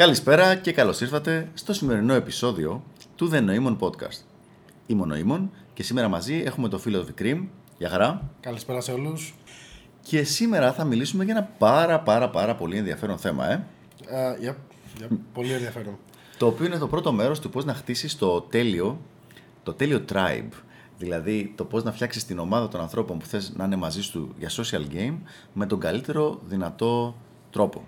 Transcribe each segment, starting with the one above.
Καλησπέρα και καλώς ήρθατε στο σημερινό επεισόδιο του The Noemon Podcast. Είμαι ο Νοήμων και σήμερα μαζί έχουμε το φίλο Vikrim. Γεια χαρά. Καλησπέρα σε όλους. Και σήμερα θα μιλήσουμε για ένα πάρα πάρα πάρα πολύ ενδιαφέρον θέμα, ε. Uh, yep, yep. πολύ ενδιαφέρον. Το οποίο είναι το πρώτο μέρος του πώς να χτίσεις το τέλειο, το τέλειο tribe. Δηλαδή το πώς να φτιάξεις την ομάδα των ανθρώπων που θες να είναι μαζί σου για social game με τον καλύτερο δυνατό τρόπο.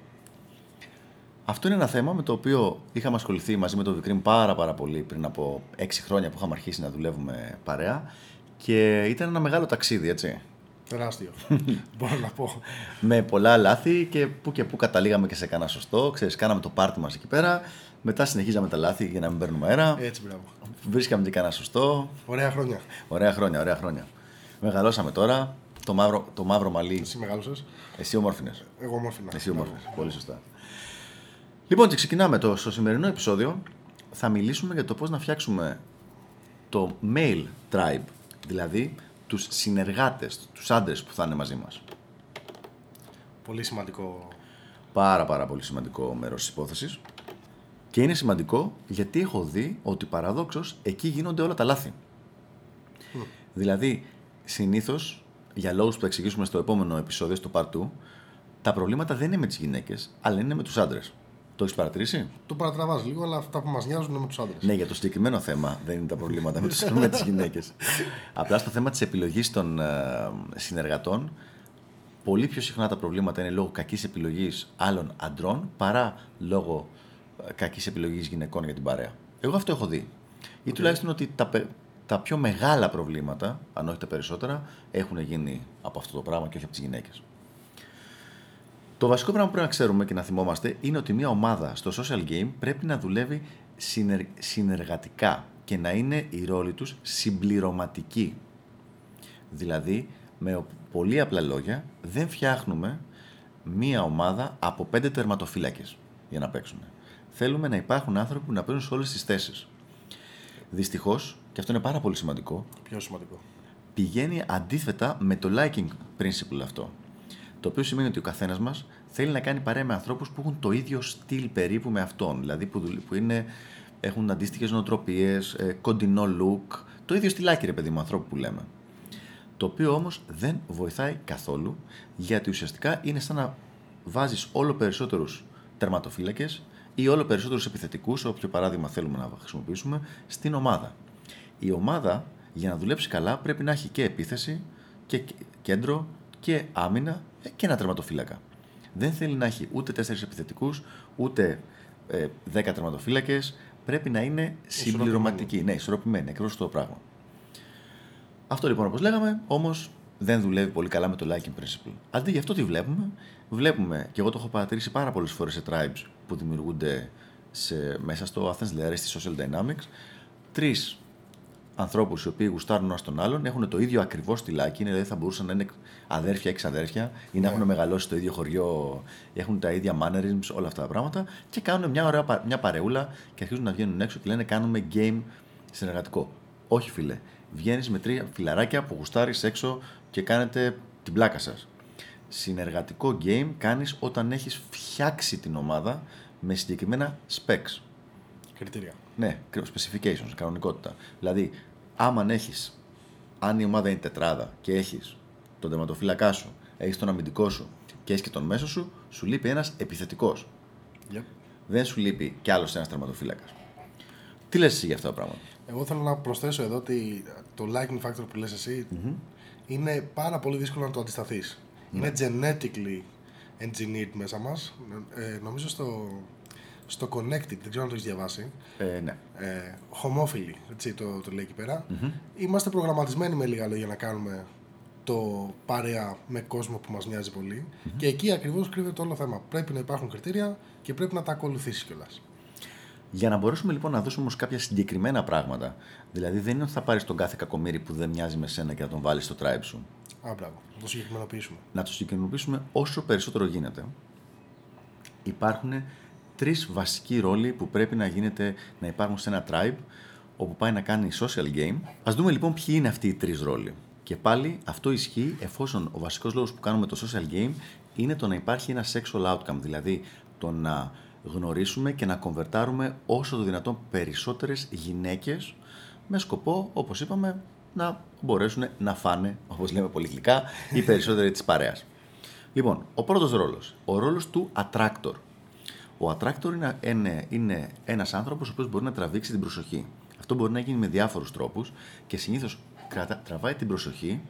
Αυτό είναι ένα θέμα με το οποίο είχαμε ασχοληθεί μαζί με τον Βικρύν πάρα πάρα πολύ πριν από 6 χρόνια που είχαμε αρχίσει να δουλεύουμε παρέα και ήταν ένα μεγάλο ταξίδι, έτσι. Τεράστιο, μπορώ να πω. με πολλά λάθη και που και που καταλήγαμε και σε κανένα σωστό. Ξέρεις, κάναμε το πάρτι μας εκεί πέρα, μετά συνεχίζαμε τα λάθη για να μην παίρνουμε αέρα. Έτσι, μπράβο. Βρίσκαμε και κανένα σωστό. Ωραία χρόνια. Ωραία χρόνια, ωραία χρόνια. Μεγαλώσαμε τώρα. Το μαύρο, το μαύρο μαλλί. Εσύ μεγάλωσες. Εσύ όμορφινε. Εγώ όμορφινα. Εσύ όμορφινε. Πολύ σωστά. Λοιπόν, και ξεκινάμε το. Στο σημερινό επεισόδιο θα μιλήσουμε για το πώς να φτιάξουμε το mail tribe, δηλαδή τους συνεργάτες, τους άντρες που θα είναι μαζί μας. Πολύ σημαντικό. Πάρα πάρα πολύ σημαντικό μέρος της υπόθεσης. Και είναι σημαντικό γιατί έχω δει ότι παραδόξως εκεί γίνονται όλα τα λάθη. Δηλαδή, συνήθως, για λόγους που θα εξηγήσουμε στο επόμενο επεισόδιο, στο part 2, τα προβλήματα δεν είναι με τις γυναίκες, αλλά είναι με τους άντρες. Το έχεις παρατηρήσει; Το παρατραβάς λίγο, αλλά αυτά που μας νοιάζουν είναι με τους άντρες. Ναι, για το συγκεκριμένο θέμα δεν είναι τα προβλήματα με, τους, με τις γυναίκες. Απλά στο θέμα της επιλογής των ε, συνεργατών, πολύ πιο συχνά τα προβλήματα είναι λόγω κακής επιλογής άλλων αντρών παρά λόγω ε, κακής επιλογής γυναικών για την παρέα. Εγώ αυτό έχω δει. Ή τουλάχιστον ότι τα, πε- τα πιο μεγάλα προβλήματα, αν όχι τα περισσότερα, έχουν γίνει από αυτό το πράγμα και όχι από τις γυναίκες. Το βασικό πράγμα που πρέπει να ξέρουμε και να θυμόμαστε είναι ότι μια ομάδα στο social game πρέπει να δουλεύει συνερ- συνεργατικά και να είναι οι ρόλοι τους συμπληρωματικοί. Δηλαδή, με πολύ απλά λόγια, δεν φτιάχνουμε μία ομάδα από πέντε τερματοφύλακες για να παίξουν. Θέλουμε να υπάρχουν άνθρωποι που να παίζουν σε όλες τις θέσεις. Δυστυχώς, και αυτό είναι πάρα πολύ σημαντικό, Πιο σημαντικό. πηγαίνει αντίθετα με το liking principle αυτό. Το οποίο σημαίνει ότι ο καθένας μας θέλει να κάνει παρέα με ανθρώπους που έχουν το ίδιο στυλ περίπου με αυτόν. Δηλαδή που, δουλε- που είναι, έχουν αντίστοιχες νοοτροπίες, κοντινό look. Το ίδιο στυλάκι, ρε παιδί μου, ανθρώπου που λέμε. Το οποίο όμως δεν βοηθάει καθόλου γιατί ουσιαστικά είναι σαν να βάζεις όλο περισσότερους τερματοφύλακες ή όλο περισσότερους επιθετικούς, όποιο παράδειγμα θέλουμε να χρησιμοποιήσουμε, στην ομάδα. Η ομάδα για να δουλέψει καλά πρέπει να έχει και επίθεση και κ- κέντρο και άμυνα ε, και ένα τερματοφύλακα. Δεν θέλει να έχει ούτε τέσσερις επιθετικούς, ούτε ε, δέκα τερματοφύλακες. Πρέπει να είναι συμπληρωματική. Ναι, ισορροπημένη. Ακριβώς το πράγμα. Αυτό λοιπόν όπως λέγαμε, όμως δεν δουλεύει πολύ καλά με το liking principle. Αντί γι' αυτό τι βλέπουμε, βλέπουμε, και εγώ το έχω παρατηρήσει πάρα πολλές φορές σε tribes που δημιουργούνται σε, μέσα στο Athens Lair, στη Social Dynamics, τρεις ανθρώπους οι οποίοι γουστάρουν ένας τον άλλον, έχουν το ίδιο ακριβώς στυλάκι, είναι, δηλαδή θα μπορούσαν να είναι αδέρφια ή ξαδέρφια ή να έχουν μεγαλώσει στο ίδιο χωριό, έχουν τα ίδια mannerisms, όλα αυτά τα πράγματα και κάνουν μια ωραία πα- μια παρεούλα και αρχίζουν να βγαίνουν έξω και λένε κάνουμε game συνεργατικό. Όχι φίλε, βγαίνεις με τρία φιλαράκια που γουστάρεις έξω και κάνετε την πλάκα σας. Συνεργατικό game κάνεις όταν έχεις φτιάξει την ομάδα με συγκεκριμένα specs. Κριτήρια. Ναι, specifications, κανονικότητα. Δηλαδή, άμα έχεις, αν η ομάδα είναι τετράδα και έχεις τον τερματοφύλακά σου, έχεις τον αμυντικό σου και έχεις και τον μέσο σου, σου λείπει ένας επιθετικός. Yep. Δεν σου λείπει κι άλλος ένας τερματοφύλακας. Τι λες εσύ για αυτά τα πράγματα; Εγώ θέλω να προσθέσω εδώ ότι το liking factor που λες εσύ είναι πάρα πολύ δύσκολο να το αντισταθείς. Είναι genetically engineered μέσα μας. Ε, νομίζω στο, στο Connected, δεν ξέρω αν το έχεις διαβάσει. Ε, ναι. ε, χωμόφιλοι, έτσι το, το λέει εκεί πέρα. Είμαστε προγραμματισμένοι με λίγα λόγια να κάνουμε το παρέα με κόσμο που μας μοιάζει πολύ. Και εκεί ακριβώς κρύβεται όλο το θέμα. Πρέπει να υπάρχουν κριτήρια και πρέπει να τα ακολουθήσεις κιόλας. Για να μπορέσουμε λοιπόν να δώσουμε όμως κάποια συγκεκριμένα πράγματα. Δηλαδή, δεν είναι ότι θα πάρεις τον κάθε κακομίρι που δεν μοιάζει με σένα και να τον βάλεις στο tribe σου. Α, μπράβο. Να το συγκεκριμενοποιήσουμε. να το συγκεκριμενοποιήσουμε όσο περισσότερο γίνεται. Υπάρχουν τρεις βασικοί ρόλοι που πρέπει να, γίνεται, να υπάρχουν σε ένα tribe όπου πάει να κάνει social game. Α δούμε λοιπόν ποιοι είναι αυτοί οι τρεις ρόλοι. Και πάλι αυτό ισχύει εφόσον ο βασικός λόγος που κάνουμε το social game είναι το να υπάρχει ένα sexual outcome, δηλαδή το να γνωρίσουμε και να κομβερτάρουμε όσο το δυνατόν περισσότερες γυναίκες με σκοπό, όπως είπαμε, να μπορέσουν να φάνε, όπως λέμε πολύ γλυκά, οι περισσότεροι της παρέας. Λοιπόν, ο πρώτος ρόλος, ο ρόλος του attractor. Ο attractor είναι, είναι, είναι ένας άνθρωπος ο οποίος μπορεί να τραβήξει την προσοχή. Αυτό μπορεί να γίνει με διάφορους τρόπους και συνήθως τραβάει την προσοχή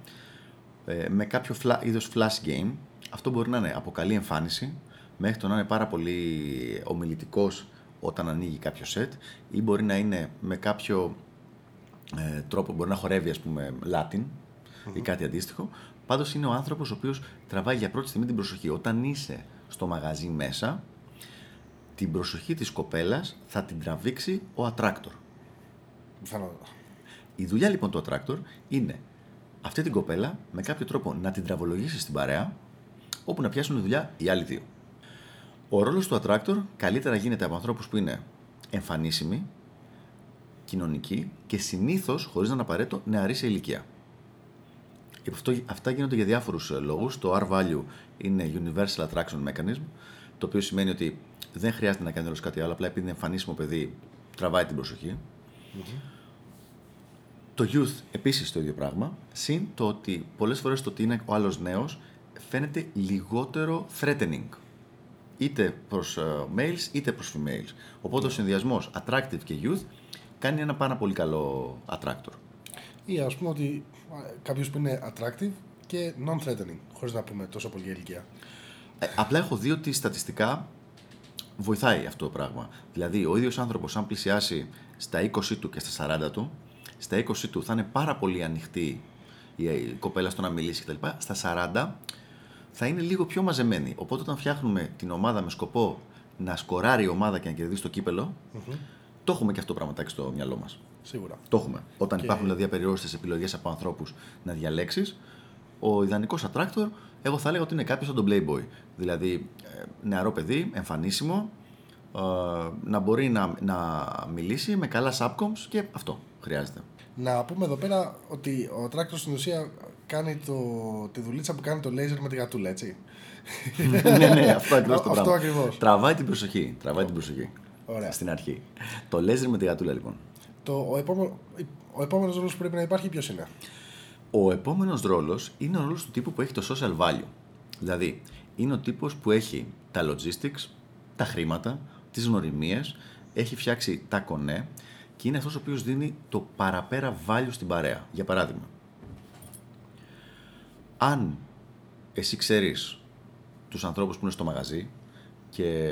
ε, με κάποιο φλα, είδος flash game. Αυτό μπορεί να είναι από καλή εμφάνιση, μέχρι το να είναι πάρα πολύ ομιλητικός όταν ανοίγει κάποιο σετ ή μπορεί να είναι με κάποιο ε, τρόπο, μπορεί να χορεύει ας πούμε Latin ή κάτι αντίστοιχο. Πάντως είναι ο άνθρωπος ο οποίος τραβάει για πρώτη στιγμή την προσοχή. Όταν είσαι στο μαγαζί μέσα, την προσοχή της κοπέλας θα την τραβήξει ο attractor. Η δουλειά λοιπόν του attractor είναι αυτή την κοπέλα με κάποιο τρόπο να την τραβολογήσει στην παρέα, όπου να πιάσουν δουλειά οι άλλοι δύο. Ο ρόλος του attractor καλύτερα γίνεται από ανθρώπους που είναι εμφανίσιμοι, κοινωνικοί και συνήθως, χωρίς να είναι απαραίτητο, νεαροί σε ηλικία. Αυτό, αυτά γίνονται για διάφορους ε, λόγους. Το R-value είναι Universal Attraction Mechanism, το οποίο σημαίνει ότι δεν χρειάζεται να κάνει όλος κάτι άλλο, απλά επειδή είναι εμφανίσιμο παιδί, τραβάει την προσοχη Το youth επίσης το ίδιο πράγμα, συν το ότι πολλές φορές το ότι είναι ο άλλος νέος φαίνεται λιγότερο threatening είτε προς uh, males είτε προς females. Οπότε ο συνδυασμός attractive και youth κάνει ένα πάρα πολύ καλό attractor. Ή ας πούμε ότι κάποιος που είναι attractive και non-threatening, χωρίς να πούμε τόσο πολύ ηλικία. Ε, απλά έχω δει ότι στατιστικά βοηθάει αυτό το πράγμα. Δηλαδή, ο ίδιος άνθρωπος, αν πλησιάσει στα 20 του και στα 40 του, στα 20 του θα είναι πάρα πολύ ανοιχτή η κοπέλα στο να μιλήσει κτλ. Στα 40 θα είναι λίγο πιο μαζεμένη. Οπότε, όταν φτιάχνουμε την ομάδα με σκοπό να σκοράρει η ομάδα και να κερδίσει το κυπελο το έχουμε και αυτό το πραγματάκι στο μυαλό μας. Σίγουρα. Το έχουμε. Όταν και... υπάρχουν δηλαδή απεριόριστες επιλογές από ανθρώπους να διαλέξεις, ο ιδανικός attractor, εγώ θα έλεγα ότι είναι κάποιος σαν τον Playboy. Δηλαδή, ε, νεαρό παιδί, εμφανίσιμο, ε, να μπορεί να, να μιλήσει με καλά subcoms και αυτό χρειάζεται. Να πούμε εδώ πέρα ότι ο attractor στην ουσία κάνει το, τη δουλίτσα που κάνει το laser με τη γατούλα, έτσι. ναι, ναι, αυτό ακριβώς το πράγμα. ακριβώς. Τραβάει την προσοχή. Τραβάει την προσοχή. Ωραία. Στην αρχή. Το laser με τη γατούλα, λοιπόν. Το, ο, επόμενο, ο επόμενος ρόλος που πρέπει να υπάρχει ποιος είναι; Ο επόμενος ρόλος είναι ο ρόλος του τύπου που έχει το social value. Δηλαδή, είναι ο τύπος που έχει τα logistics, τα χρήματα, τις γνωριμίες, έχει φτιάξει τα κονέ και είναι αυτός ο οποίος δίνει το παραπέρα value στην παρέα. Για παράδειγμα, αν εσύ ξέρεις τους ανθρώπους που είναι στο μαγαζί και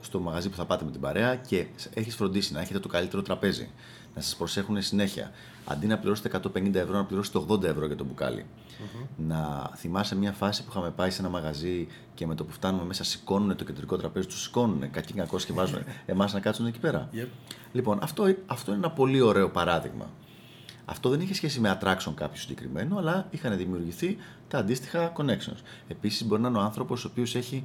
στο μαγαζί που θα πάτε με την παρέα και έχεις φροντίσει να έχετε το καλύτερο τραπέζι, να σας προσέχουν συνέχεια, αντί να πληρώσετε 150 ευρώ, να πληρώσετε 80 ευρώ για το μπουκάλι. Να θυμάσαι μια φάση που είχαμε πάει σε ένα μαγαζί και με το που φτάνουμε μέσα σηκώνουν το κεντρικό τραπέζι, τους σηκώνουν κακή κακός και βάζουν εμάς να κάτσουν εκεί πέρα. Yep. Λοιπόν, αυτό, αυτό είναι ένα πολύ ωραίο παράδειγμα. Αυτό δεν είχε σχέση με attraction κάποιο συγκεκριμένο, αλλά είχαν δημιουργηθεί τα αντίστοιχα connections. Επίσης, μπορεί να είναι ο άνθρωπος ο οποίος έχει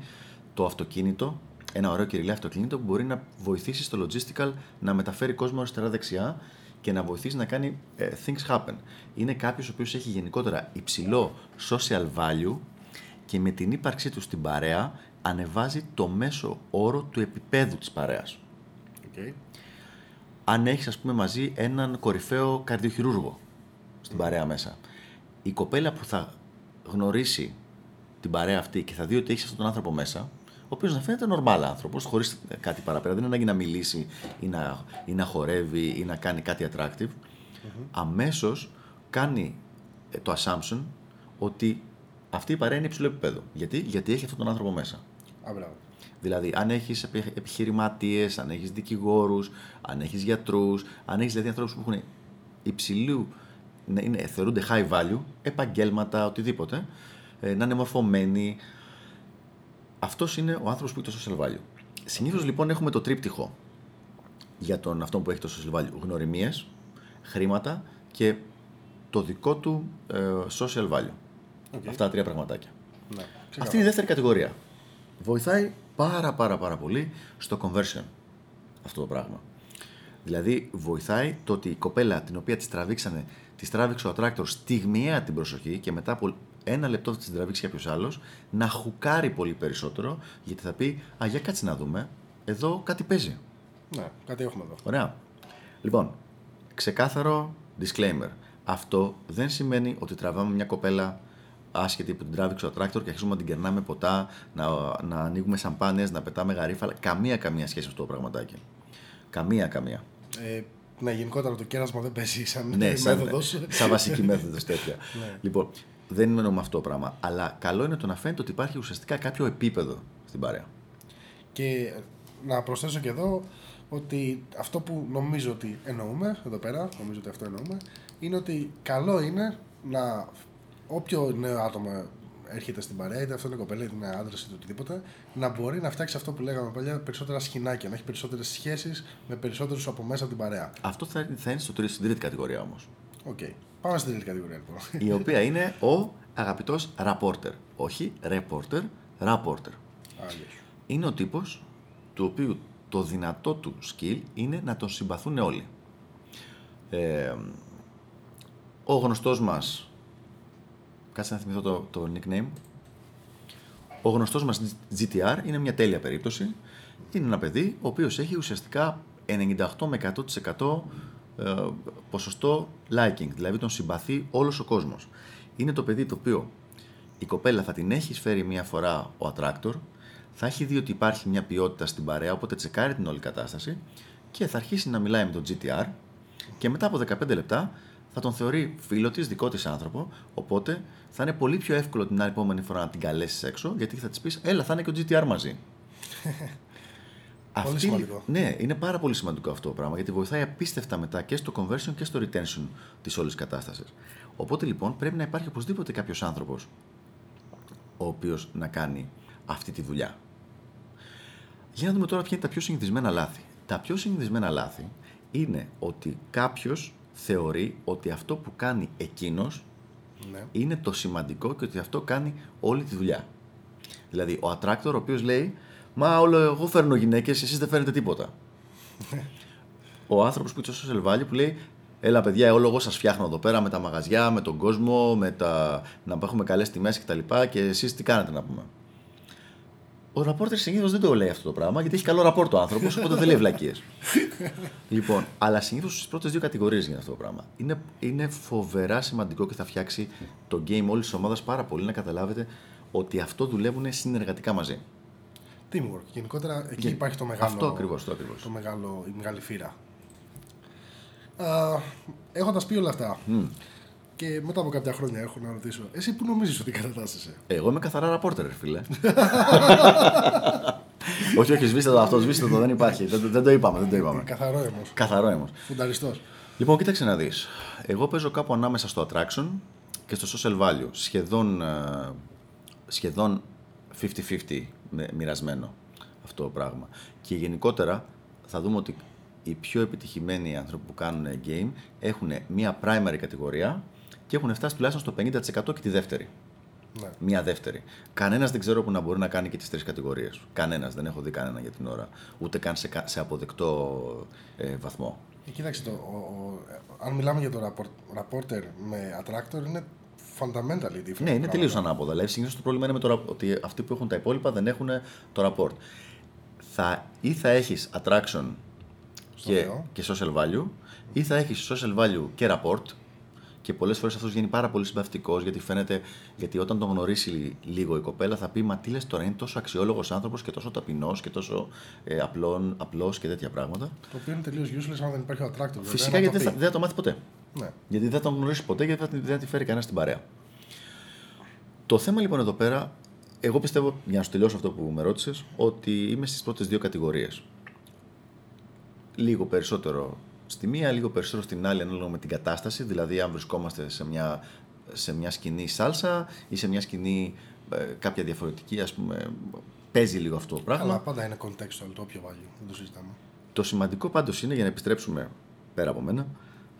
το αυτοκίνητο, ένα ωραίο κυριλαίο αυτοκίνητο που μπορεί να βοηθήσει στο logistical να μεταφέρει κόσμο αριστερά-δεξιά και να βοηθήσει να κάνει uh, things happen. Είναι κάποιος ο οποίος έχει γενικότερα υψηλό social value και με την ύπαρξή του στην παρέα ανεβάζει το μέσο όρο του επίπεδου της παρέας. Okay αν έχεις, ας πούμε, μαζί έναν κορυφαίο καρδιοχειρούργο στην παρέα μέσα. Η κοπέλα που θα γνωρίσει την παρέα αυτή και θα δει ότι έχεις αυτόν τον άνθρωπο μέσα, ο οποίος να φαίνεται normal άνθρωπος, χωρίς κάτι παραπέρα, δεν είναι ανάγκη να μιλήσει ή να, ή να χορεύει ή να κάνει κάτι attractive, mm-hmm. αμέσως κάνει ε, το assumption ότι αυτή η παρέα είναι υψηλό επίπεδο. Γιατί, Γιατί έχει αυτόν τον άνθρωπο μέσα. Α, Δηλαδή, αν έχεις επιχειρηματίες, αν έχεις δικηγόρους, αν έχεις γιατρούς, αν έχεις δηλαδή ανθρώπους που έχουν υψηλού, είναι, θεωρούνται high value, επαγγέλματα, οτιδήποτε, ε, να είναι μορφωμένοι. Αυτός είναι ο άνθρωπος που έχει το social value. Συνήθως λοιπόν έχουμε το τρίπτυχο για τον αυτό που έχει το social value. Γνωριμίες, χρήματα και το δικό του ε, social value. Okay. Αυτά τα τρία πραγματάκια. Ναι, Αυτή είναι η δεύτερη κατηγορία. Βοηθάει πάρα πάρα πάρα πολύ στο conversion αυτό το πράγμα. Δηλαδή βοηθάει το ότι η κοπέλα την οποία τη τραβήξανε, τη τράβηξε ο attractor στιγμιαία την προσοχή και μετά από ένα λεπτό θα την τραβήξει κάποιος άλλος, να χουκάρει πολύ περισσότερο γιατί θα πει Α, για κάτσε να δούμε. εδώ κάτι παίζει. Ναι, κάτι έχουμε εδώ. Ωραία. Λοιπόν, ξεκάθαρο disclaimer. Αυτό δεν σημαίνει ότι τραβάμε μια κοπέλα άσχετη που την τράβηξε ο attractor και αρχίζουμε να την κερνάμε ποτά, να, να ανοίγουμε σαμπάνιες, να πετάμε γαρίφαλα. Καμία καμία σχέση με αυτό το πραγματάκι. Καμία καμία. Ε, ναι, γενικότερα το κέρασμα δεν παίζει σαν ναι, σαν, μέθοδος. σαν βασική μέθοδος τέτοια. Ναι. Λοιπόν, δεν εννοούμε αυτό το πράγμα. Αλλά καλό είναι το να φαίνεται ότι υπάρχει ουσιαστικά κάποιο επίπεδο στην παρέα. Και να προσθέσω και εδώ ότι αυτό που νομίζω ότι εννοούμε εδώ πέρα, νομίζω ότι αυτό εννοούμε, είναι ότι καλό είναι να όποιο νέο άτομο έρχεται στην παρέα, είτε αυτό είναι κοπέλα, είτε είναι άντρας, είτε οτιδήποτε, να μπορεί να φτιάξει αυτό που λέγαμε παλιά, περισσότερα σχοινάκια, να έχει περισσότερες σχέσεις με περισσότερους από μέσα από την παρέα. Αυτό θα, θα είναι στο τρίτο, στην τρίτη κατηγορία όμως. OK. Okay. Πάμε στην τρίτη κατηγορία λοιπόν. Η οποία είναι ο αγαπητός rapporter. Όχι reporter, rapporter. Είναι ο τύπος του οποίου το δυνατό του skill είναι να τον συμπαθούν όλοι. Ε, ο γνωστός μας, κάτσε να θυμηθώ το, το nickname, ο γνωστός μας GTR είναι μια τέλεια περίπτωση. Είναι ένα παιδί ο οποίος έχει ουσιαστικά 98 με 100% ε, ποσοστό liking, δηλαδή τον συμπαθεί όλος ο κόσμος. Είναι το παιδί το οποίο η κοπέλα θα την έχει φέρει μία φορά ο attractor, θα έχει δει ότι υπάρχει μια ποιότητα στην παρέα, οπότε τσεκάρει την όλη κατάσταση και θα αρχίσει να μιλάει με τον GTR και μετά από 15 λεπτά θα τον θεωρεί φίλο της, δικό της άνθρωπο. Οπότε θα είναι πολύ πιο εύκολο την άλλη επόμενη φορά να την καλέσεις έξω, γιατί θα της πεις: Έλα, θα είναι και ο GTR μαζί. Αυτή, πολύ σημαντικό. Ναι, είναι πάρα πολύ σημαντικό αυτό το πράγμα γιατί βοηθάει απίστευτα μετά και στο conversion και στο retention της όλης κατάστασης. Οπότε λοιπόν πρέπει να υπάρχει οπωσδήποτε κάποιος άνθρωπος ο οποίος να κάνει αυτή τη δουλειά. Για να δούμε τώρα ποια είναι τα πιο συνηθισμένα λάθη. Τα πιο συνηθισμένα λάθη είναι ότι κάποιος θεωρεί ότι αυτό που κάνει εκείνος Ναι. είναι το σημαντικό και ότι αυτό κάνει όλη τη δουλειά. Δηλαδή, ο attractor ο οποίος λέει Μα όλο εγώ φέρνω γυναίκες, εσείς δεν φέρνετε τίποτα. ο άνθρωπος που είναι στο social value που λέει Έλα, παιδιά, όλο εγώ σας φτιάχνω εδώ πέρα με τα μαγαζιά, με τον κόσμο, με τα... να έχουμε καλές τιμές κτλ. Και, και εσείς τι κάνετε να πούμε. Ο ραπόρτερ συνήθως δεν το λέει αυτό το πράγμα γιατί έχει καλό ραπόρτο ο άνθρωπος, οπότε δεν λέει βλακίες. λοιπόν, αλλά συνήθως στις πρώτες δύο κατηγορίες γίνεται αυτό το πράγμα. Είναι, είναι φοβερά σημαντικό και θα φτιάξει το game όλης της ομάδας πάρα πολύ να καταλάβετε ότι αυτό δουλεύουν συνεργατικά μαζί. Teamwork. Γενικότερα εκεί Και υπάρχει το μεγάλο, Αυτό ακριβώς. Το ακριβώς. το μεγάλο, η μεγάλη φύρα. Uh, Έχοντας πει όλα αυτά και μετά από κάποια χρόνια έχω να ρωτήσω, εσύ που νομίζεις ότι κατατάσσεσαι; Εγώ είμαι καθαρά ραπόρτερ, ρε φίλε. όχι, όχι, σβήστε το αυτό, σβήστε το, δεν υπάρχει. Δεν, δεν το είπαμε, δεν το είπαμε. Καθαρό αίμο. Καθαρό έμος. Φουνταριστός. Λοιπόν, κοίταξε να δεις. Εγώ παίζω κάπου ανάμεσα στο attraction και στο social value. Σχεδόν, ε, σχεδόν 50-50 με- μοιρασμένο αυτό το πράγμα. Και γενικότερα θα δούμε ότι οι πιο επιτυχημένοι άνθρωποι που κάνουν game έχουν μία primary κατηγορία και έχουν φτάσει τουλάχιστον στο 50% και τη δεύτερη. Ναι. Μία δεύτερη. Κανένας δεν ξέρω που να μπορεί να κάνει και τις τρεις κατηγορίες. Κανένας. Δεν έχω δει κανένα για την ώρα. Ούτε καν σε, κα- σε αποδεκτό ε, βαθμό. Ε, κοίταξε το. Ο, ο- ε, αν μιλάμε για το rapport- reporter με attractor, είναι fundamentally different. Ναι, είναι πράγματα. τελείως ανάποδα. Δηλαδή, συνήθως το πρόβλημα είναι με το, ρα- ότι αυτοί που έχουν τα υπόλοιπα δεν έχουν το rapport. Θα, ή θα έχεις attraction και, λέω. και social value, ή θα έχεις social value και rapport. Και πολλές φορές αυτός βγαίνει πάρα πολύ συμπαθητικός γιατί φαίνεται, γιατί όταν τον γνωρίσει λίγο η κοπέλα θα πει Μα τι λες τώρα, είναι τόσο αξιόλογος άνθρωπος και τόσο ταπεινός και τόσο ε, απλός και τέτοια πράγματα. Το οποίο είναι τελείως useless αν δεν υπάρχει ο attractor. βέβαια, Φυσικά να γιατί το δεν θα, πει. δεν θα το μάθει ποτέ. Ναι. Γιατί δεν θα τον γνωρίσει ποτέ γιατί δεν θα- δεν θα τη φέρει κανένα στην παρέα. Το θέμα λοιπόν εδώ πέρα, εγώ πιστεύω, για να σου τελειώσω αυτό που με ρώτησες, ότι είμαι στις πρώτες δύο κατηγορίες. Λίγο περισσότερο στη μία, λίγο περισσότερο στην άλλη, ανάλογα με την κατάσταση. Δηλαδή, αν βρισκόμαστε σε μια, σε μια σκηνή σάλσα ή σε μια σκηνή ε, κάποια διαφορετική, ας πούμε, παίζει λίγο αυτό το πράγμα. Αλλά πάντα είναι contextual το όποιο value. Δεν το συζητάμε. Το σημαντικό πάντως είναι, για να επιστρέψουμε πέρα από μένα,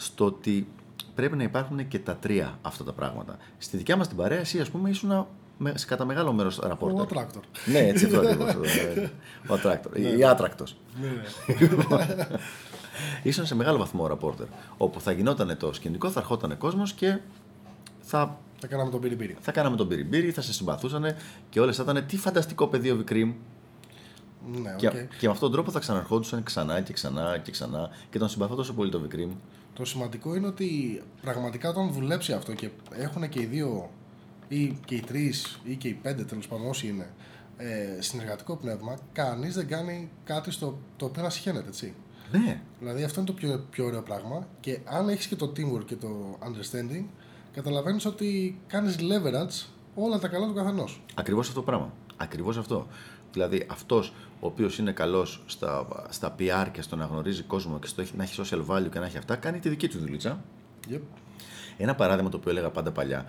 στο ότι πρέπει να υπάρχουν και τα τρία αυτά τα πράγματα. Στη δικιά μας την παρέα, εσύ ας πούμε ήσουν με, σε κατά μεγάλο μέρος Ο ραπόρτερ. attractor. ναι, έτσι αυτό ακριβώς. ε, Ο attractor. Η άτρακτος. Ναι, ναι. Ήσουν σε μεγάλο βαθμό rapporter. Όπου θα γινόταν το σκηνικό, θα ερχόταν κόσμος και θα, Θα κάναμε το μπίρι θα κάναμε το μπίρι μπίρι, θα σε συμπαθούσαν και όλες θα ήταν τι φανταστικό παιδί ο vCream. Ναι, Και, οκ. και με αυτόν τον τρόπο θα ξαναρχόντουσαν ξανά και ξανά και ξανά και τον συμπαθώ τόσο πολύ το vCream. Το σημαντικό είναι ότι πραγματικά όταν δουλέψει αυτό και έχουν και οι δύο ή και οι τρεις ή και οι πέντε τέλος πάντων όσοι είναι ε, συνεργατικό πνεύμα, κανείς δεν κάνει κάτι στο το οποίο να συχαίνεται, έτσι. Ναι, Δηλαδή αυτό είναι το πιο, πιο ωραίο πράγμα και αν έχεις και το teamwork και το understanding, καταλαβαίνεις ότι κάνεις leverage όλα τα καλά του καθενός. Ακριβώς αυτό το πράγμα. Ακριβώς αυτό. Δηλαδή αυτός ο οποίος είναι καλός στα, στα PR και στο να γνωρίζει κόσμο και στο έχει- να έχει social value και να έχει αυτά, κάνει τη δική του δουλίτσα. Yep. Ένα παράδειγμα το οποίο έλεγα πάντα παλιά,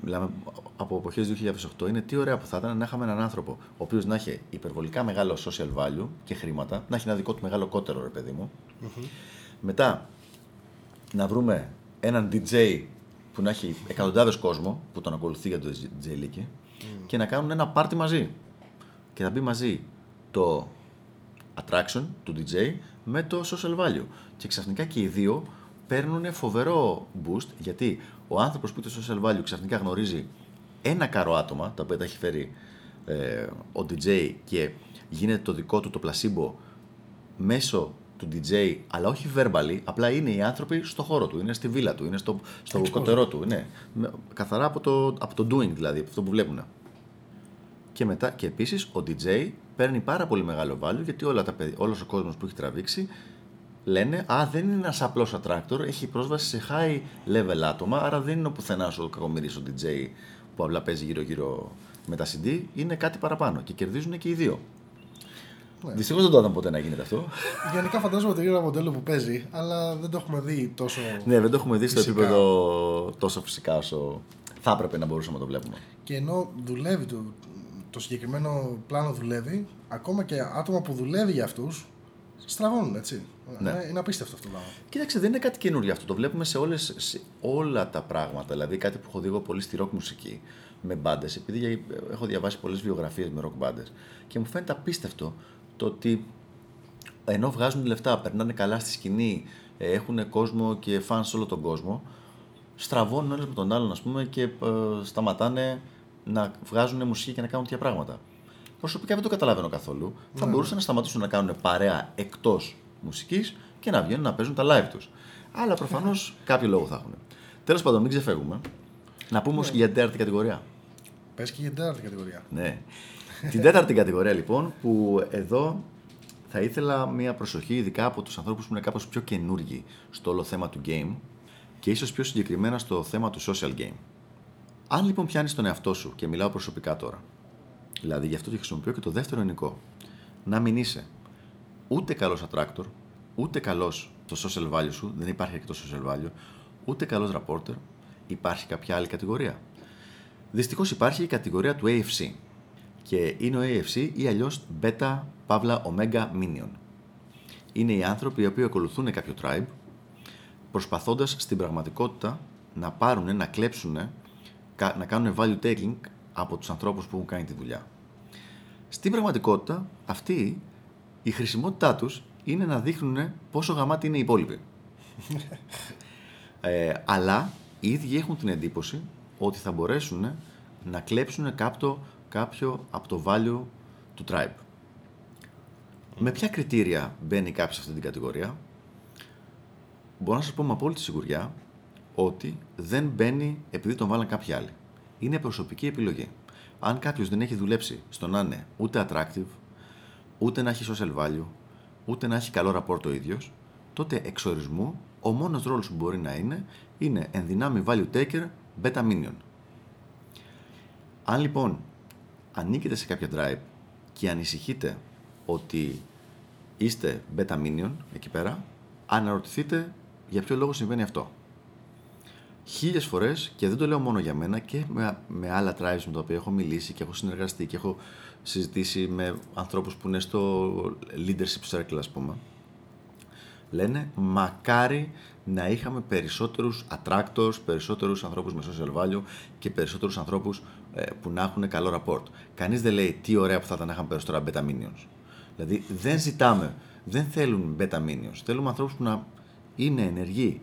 μιλάμε από εποχές 2008, είναι τι ωραία που θα ήταν να είχαμε έναν άνθρωπο ο οποίος να έχει υπερβολικά μεγάλο social value και χρήματα, να έχει ένα δικό του μεγάλο κότερο, ρε παιδί μου. Μετά να βρούμε έναν DJ που να έχει εκατοντάδες κόσμο που τον ακολουθεί για το DJ Leaky και να κάνουν ένα πάρτι μαζί. Και θα μπει μαζί το attraction του DJ με το social value. Και ξαφνικά και οι δύο παίρνουν φοβερό boost γιατί ο άνθρωπος που έχει το social value ξαφνικά γνωρίζει ένα καρό άτομα τα οποία τα έχει φέρει ε, ο DJ και γίνεται το δικό του το placebo μέσω του DJ, αλλά όχι verbally, απλά είναι οι άνθρωποι στο χώρο του, είναι στη βίλα του, είναι στο, στο Exposure. κοτερό του. Ναι. Με- Καθαρά από το, από το doing δηλαδή, από αυτό που βλέπουν. Και, μετά, και επίσης ο DJ παίρνει πάρα πολύ μεγάλο value γιατί όλα τα, παιδι- όλος ο κόσμος που έχει τραβήξει λένε «Α, δεν είναι ένας απλός attractor, έχει πρόσβαση σε high level άτομα, άρα δεν είναι ο πουθενάς ο κακομοίρης ο DJ που απλά παίζει γύρω-γύρω με τα CD, είναι κάτι παραπάνω και κερδίζουν και οι δύο». Ναι. Δυστυχώς δεν το είδαμε ποτέ να γίνεται αυτό. Γενικά φαντάζομαι ότι είναι ένα μοντέλο που παίζει, αλλά δεν το έχουμε δει τόσο. ναι, δεν το έχουμε δει στο Φυσικά. επίπεδο τόσο φυσικά όσο θα έπρεπε να μπορούσαμε να το βλέπουμε. Και ενώ δουλεύει το, το συγκεκριμένο πλάνο δουλεύει, ακόμα και άτομα που δουλεύει για αυτούς στραβώνουν, έτσι. Ναι. Είναι, είναι απίστευτο αυτό το πράγμα. Κοίταξε, δεν είναι κάτι καινούργιο αυτό. Το βλέπουμε σε, όλες, σε όλα τα πράγματα. Δηλαδή, κάτι που έχω δει εγώ πολύ στη rock μουσική με μπάντες, επειδή για- έχω διαβάσει πολλές βιογραφίες με rock μπάντες και μου φαίνεται απίστευτο το ότι ενώ βγάζουν λεφτά, περνάνε καλά στη σκηνή, ε, έχουν κόσμο και φαν σε όλο τον κόσμο, στραβώνουν ένας με τον άλλον, ας πούμε, και ε, σταματάνε να βγάζουν μουσική και να κάνουν τέτοια πράγματα. Προσωπικά δεν το καταλαβαίνω καθόλου. Θα μπορούσαν να σταματήσουν να κάνουν παρέα εκτός μουσικής και να βγαίνουν να παίζουν τα live τους. Αλλά προφανώς κάποιο λόγο θα έχουν. Τέλος πάντων, μην ξεφεύγουμε. Να πούμε όμως για την τέταρτη κατηγορία. Πες και για την τέταρτη κατηγορία. Ναι. την τέταρτη κατηγορία λοιπόν, που εδώ θα ήθελα μια προσοχή, ειδικά από τους ανθρώπους που είναι κάπως πιο καινούργοι στο όλο θέμα του game και ίσως πιο συγκεκριμένα στο θέμα του social game. Αν λοιπόν πιάνεις τον εαυτό σου, και μιλάω προσωπικά τώρα, δηλαδή γι' αυτό και χρησιμοποιώ και το δεύτερο ενικό, να μην είσαι ούτε καλός attractor, ούτε καλός στο social value σου, δεν υπάρχει και το social value, ούτε καλός reporter, υπάρχει κάποια άλλη κατηγορία. Δυστυχώς υπάρχει η κατηγορία του AFC και είναι ο AFC ή αλλιώς Beta Pavla Omega Minion. Είναι οι άνθρωποι οι οποίοι ακολουθούν κάποιο tribe προσπαθώντας στην πραγματικότητα να πάρουν, να κλέψουν, να κάνουν value taking από τους ανθρώπους που έχουν κάνει τη δουλειά. Στην πραγματικότητα αυτοί η χρησιμότητά τους είναι να δείχνουν πόσο γαμάτι είναι οι υπόλοιποι. ε, αλλά οι ίδιοι έχουν την εντύπωση ότι θα μπορέσουν να κλέψουν κάποιο, κάποιο από το value του tribe. Με ποια κριτήρια μπαίνει κάποιος σε αυτή την κατηγορία; Μπορώ να σας πω με απόλυτη σιγουριά ότι δεν μπαίνει επειδή τον βάλαν κάποιοι άλλοι. Είναι προσωπική επιλογή. Αν κάποιος δεν έχει δουλέψει στο να είναι ούτε attractive, ούτε να έχει social value, ούτε να έχει καλό rapport ο ίδιος, τότε εξορισμού ο μόνος ρόλος που μπορεί να είναι είναι ενδυνάμει value taker beta minion. Αν λοιπόν ανήκετε σε κάποια drive και ανησυχείτε ότι είστε beta minion εκεί πέρα, αναρωτηθείτε για ποιο λόγο συμβαίνει αυτό. Χίλιες φορές, και δεν το λέω μόνο για μένα, και με, με άλλα tribes με τα οποία έχω μιλήσει και έχω συνεργαστεί και έχω συζητήσει με ανθρώπους που είναι στο leadership circle, ας πούμε, λένε μακάρι να είχαμε περισσότερους attractors, περισσότερους ανθρώπους με social value και περισσότερους ανθρώπους ε, που να έχουν καλό rapport. Κανείς δεν λέει τι ωραία που θα ήταν να είχαμε περισσότερα beta minions. Δηλαδή δεν ζητάμε, δεν θέλουν beta minions. Θέλουμε ανθρώπους που να είναι ενεργοί.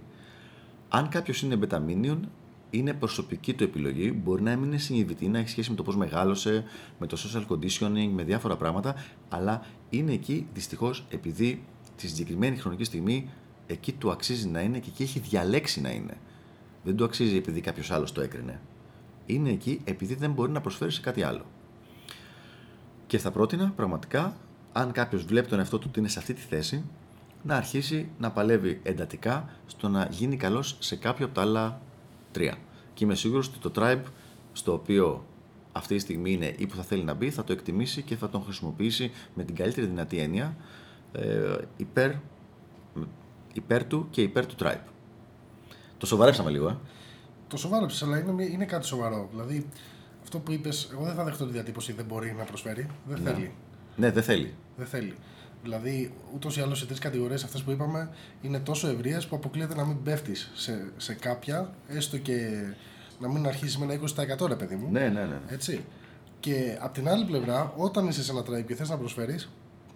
Αν κάποιος είναι beta minion, είναι προσωπική του επιλογή. Μπορεί να μην είναι συνειδητή, να έχει σχέση με το πώς μεγάλωσε, με το social conditioning, με διάφορα πράγματα, αλλά είναι εκεί δυστυχώς επειδή τη συγκεκριμένη χρονική στιγμή εκεί του αξίζει να είναι και εκεί έχει διαλέξει να είναι. Δεν του αξίζει επειδή κάποιος άλλος το έκρινε. Είναι εκεί επειδή δεν μπορεί να προσφέρει σε κάτι άλλο. Και θα πρότεινα πραγματικά, αν κάποιος βλέπει τον εαυτό του ότι είναι σε αυτή τη θέση, να αρχίσει να παλεύει εντατικά στο να γίνει καλός σε κάποιο από τα άλλα τρία. Και είμαι σίγουρος ότι το tribe στο οποίο αυτή τη στιγμή είναι ή που θα θέλει να μπει θα το εκτιμήσει και θα τον χρησιμοποιήσει με την καλύτερη δυνατή έννοια ε, υπέρ, υπέρ του και υπέρ του tribe. Το σοβαρέψαμε λίγο, ε. Το σοβάρεψε, αλλά είναι, είναι κάτι σοβαρό. Δηλαδή, αυτό που είπες, εγώ δεν θα δεχτώ τη διατύπωση δεν μπορεί να προσφέρει. Δεν Ναι. θέλει. Ναι, δεν θέλει. Δεν θέλει. Δηλαδή, ούτως ή άλλως οι τρεις κατηγορίες αυτές που είπαμε είναι τόσο ευρείε που αποκλείεται να μην πέφτεις σε, σε κάποια, έστω και να μην αρχίσεις με ένα 20% ρε παιδί μου. Ναι, ναι, ναι. Έτσι. Και απ' την άλλη πλευρά, όταν είσαι σε ένα tribe και θες να προσφέρεις,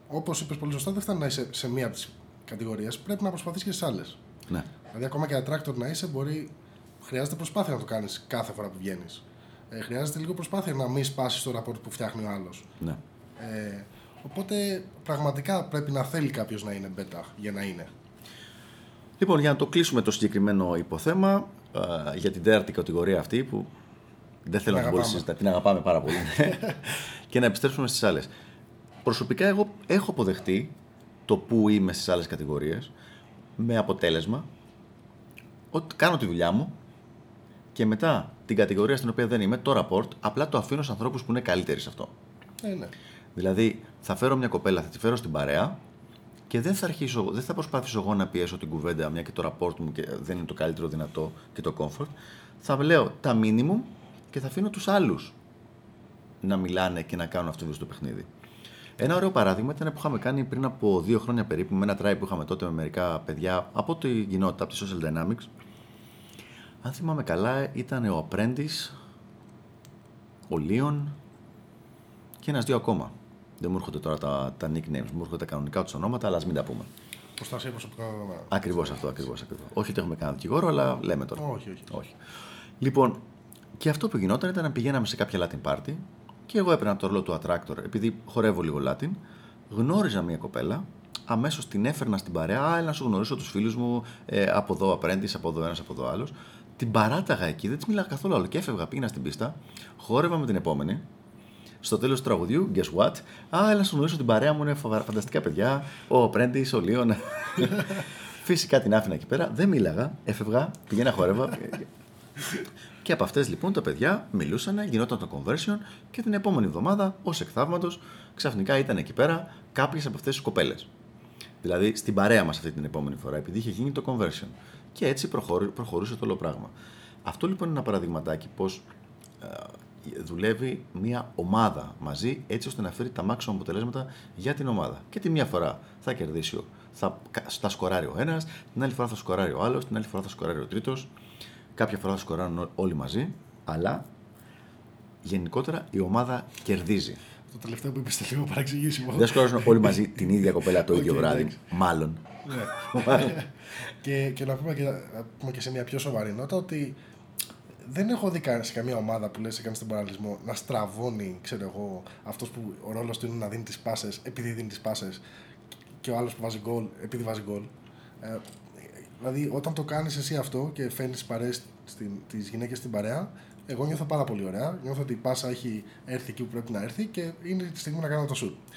όπως είπες πολύ σωστά, δεν φτάνει να είσαι σε μία από τις κατηγορίες. Πρέπει να προσπαθείς και στις άλλες. ναι. Δηλαδή, ακόμα και attractor να είσαι, μπορεί, χρειάζεται προσπάθεια να το κάνεις κάθε φορά που βγαίνεις. Ε, χρειάζεται λίγο προσπάθεια να μην σπάσεις το rapport που φτιάχνει ο άλλος. ναι. Ε, οπότε πραγματικά πρέπει να θέλει κάποιος να είναι beta για να είναι. Λοιπόν, για να το κλείσουμε το συγκεκριμένο υποθέμα, α, για την τέταρτη κατηγορία αυτή που δεν θέλω να την πολύ αγαπάμε. συζητά, την αγαπάμε πάρα πολύ. και να επιστρέψουμε στις άλλες. Προσωπικά εγώ έχω αποδεχτεί το που είμαι στις άλλες κατηγορίες με αποτέλεσμα ότι κάνω τη δουλειά μου και μετά την κατηγορία στην οποία δεν είμαι, το rapport, απλά το αφήνω σε ανθρώπους που είναι καλύτεροι σε αυτό. Ε, ναι. Δηλαδή, θα φέρω μια κοπέλα, θα τη φέρω στην παρέα και δεν θα, αρχίσω, δεν θα προσπαθήσω εγώ να πιέσω την κουβέντα, μια και το rapport μου και δεν είναι το καλύτερο δυνατό και το comfort. Θα λέω τα minimum και θα αφήνω τους άλλους να μιλάνε και να κάνουν αυτό το παιχνίδι. Ένα ωραίο παράδειγμα ήταν που είχαμε κάνει πριν από δύο χρόνια περίπου με ένα tribe που είχαμε τότε με μερικά παιδιά από την κοινότητα, από τη Social Dynamics. Αν θυμάμαι καλά, ήταν ο Apprentice, ο Leon και ένα-δύο ακόμα. Δεν μου έρχονται τώρα τα, τα nicknames, μου έρχονται τα κανονικά τους ονόματα, αλλά ας μην τα πούμε. Προστασία προσωπικών δεδομένων. Ακριβώς αυτό, ακριβώς. Ακριβώς. Όχι ότι έχουμε κανένα δικηγόρο, αλλά λέμε τώρα. Όχι, όχι. όχι. Λοιπόν, και αυτό που γινόταν ήταν να πηγαίναμε σε κάποια Latin party και εγώ έπαιρνα το ρόλο του attractor, επειδή χορεύω λίγο Latin, γνώριζα μια κοπέλα, αμέσως την έφερνα στην παρέα. Α, έλα να σου γνωρίσω τους φίλους μου ε, από εδώ apprentice, από εδώ ένας, από εδώ άλλος. Την παράταγα εκεί, δεν της μίλαγα καθόλου άλλο και έφευγα, πήγαινα στην πίστα, χόρευα με την επόμενη. Στο τέλος του τραγουδιού, guess what? Α, έλα να σου γνωρίσω την παρέα μου, είναι φοβερά, φανταστικά παιδιά. Ο apprentice, ο Λίον. Φυσικά την άφηνα εκεί πέρα, δεν μίλαγα, έφευγα, πηγαίνα χόρευα. Και από αυτές λοιπόν τα παιδιά μιλούσαν, γινόταν το conversion και την επόμενη εβδομάδα, ως εκ θαύματο, ξαφνικά ήταν εκεί πέρα κάποιες από αυτές τις κοπέλες. Δηλαδή στην παρέα μας αυτή την επόμενη φορά, επειδή είχε γίνει το conversion. Και έτσι προχωρού- προχωρούσε το όλο πράγμα. Αυτό λοιπόν είναι ένα παραδειγματάκι πώς δουλεύει μια ομάδα μαζί έτσι ώστε να φέρει τα maximum αποτελέσματα για την ομάδα. Και τη μία φορά θα κερδίσει, ο- θα, θα σκοράρει ο ένας, την άλλη φορά θα σκοράρει ο άλλος, την άλλη φορά θα σκοράρει ο τρίτος. Κάποια φορά θα σκοράρουν ό- όλοι μαζί, αλλά γενικότερα η ομάδα κερδίζει. Το τελευταίο που είπες λίγο παραξηγήσιμο. Δεν σκοράρουν όλοι μαζί την ίδια κοπέλα το ίδιο Οκ, βράδυ. εντάξει. Μάλλον. Ναι. και, και, να πούμε και, να πούμε και σε μια πιο σοβαρή νότα ότι δεν έχω δει κα- σε καμία ομάδα που λες έκανε τον παραλυσμό να στραβώνει, ξέρω εγώ, αυτός που ο ρόλος του είναι να δίνει τις πάσες επειδή δίνει τις πάσες και ο άλλος που βάζει γκολ επειδή βάζει γκολ. Ε, δηλαδή όταν το κάνεις εσύ αυτό και φέρνεις τις παρέες στην, τις γυναίκες στην παρέα, εγώ νιώθω πάρα πολύ ωραία. Νιώθω ότι η πάσα έχει έρθει εκεί που πρέπει να έρθει και είναι τη στιγμή να κάνω το shoot.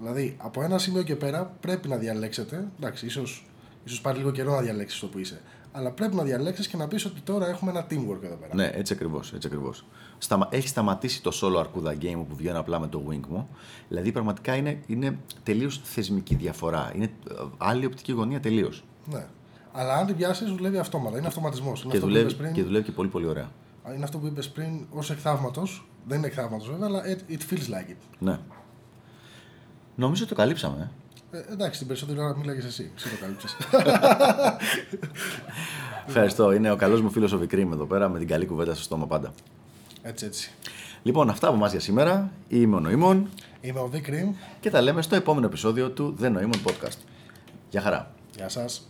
Δηλαδή, από ένα σημείο και πέρα πρέπει να διαλέξετε. Εντάξει, ίσως ίσως πάρει λίγο καιρό να διαλέξεις το που είσαι. Αλλά πρέπει να διαλέξεις και να πεις ότι τώρα έχουμε ένα teamwork εδώ πέρα. Ναι, έτσι ακριβώς. Έτσι ακριβώς. Σταμα... Έχει σταματήσει το solo αρκούδα game που βγαίνω απλά με το wing μου. Δηλαδή πραγματικά είναι, είναι τελείως θεσμική διαφορά. Είναι ε, άλλη οπτική γωνία τελείως. Ναι. Αλλά αν την πιάσεις, δουλεύει αυτόματα. Είναι αυτοματισμός. Είναι, Και, αυτό που δουλεύει, είπες πριν, και δουλεύει και πολύ πολύ ωραία. είναι αυτό που είπες πριν ως εκθαύματος. Δεν είναι εκθαύματος βέβαια, αλλά it, it feels like it. Ναι. Νομίζω ότι το καλύψαμε. Ε. Ε, εντάξει, την περισσότερη ώρα μίλαγε εσύ. Εσύ το κάλυψε. Ευχαριστώ. Είναι ο καλός μου φίλος ο Βικρίμ εδώ πέρα με την καλή κουβέντα στο στόμα πάντα. έτσι, έτσι. Λοιπόν, αυτά από εμάς για σήμερα. Είμαι ο Νοήμων Είμαι ο Vic Rim. και τα λέμε στο επόμενο επεισόδιο του The Noemon Podcast. Γεια χαρά. Γεια σας.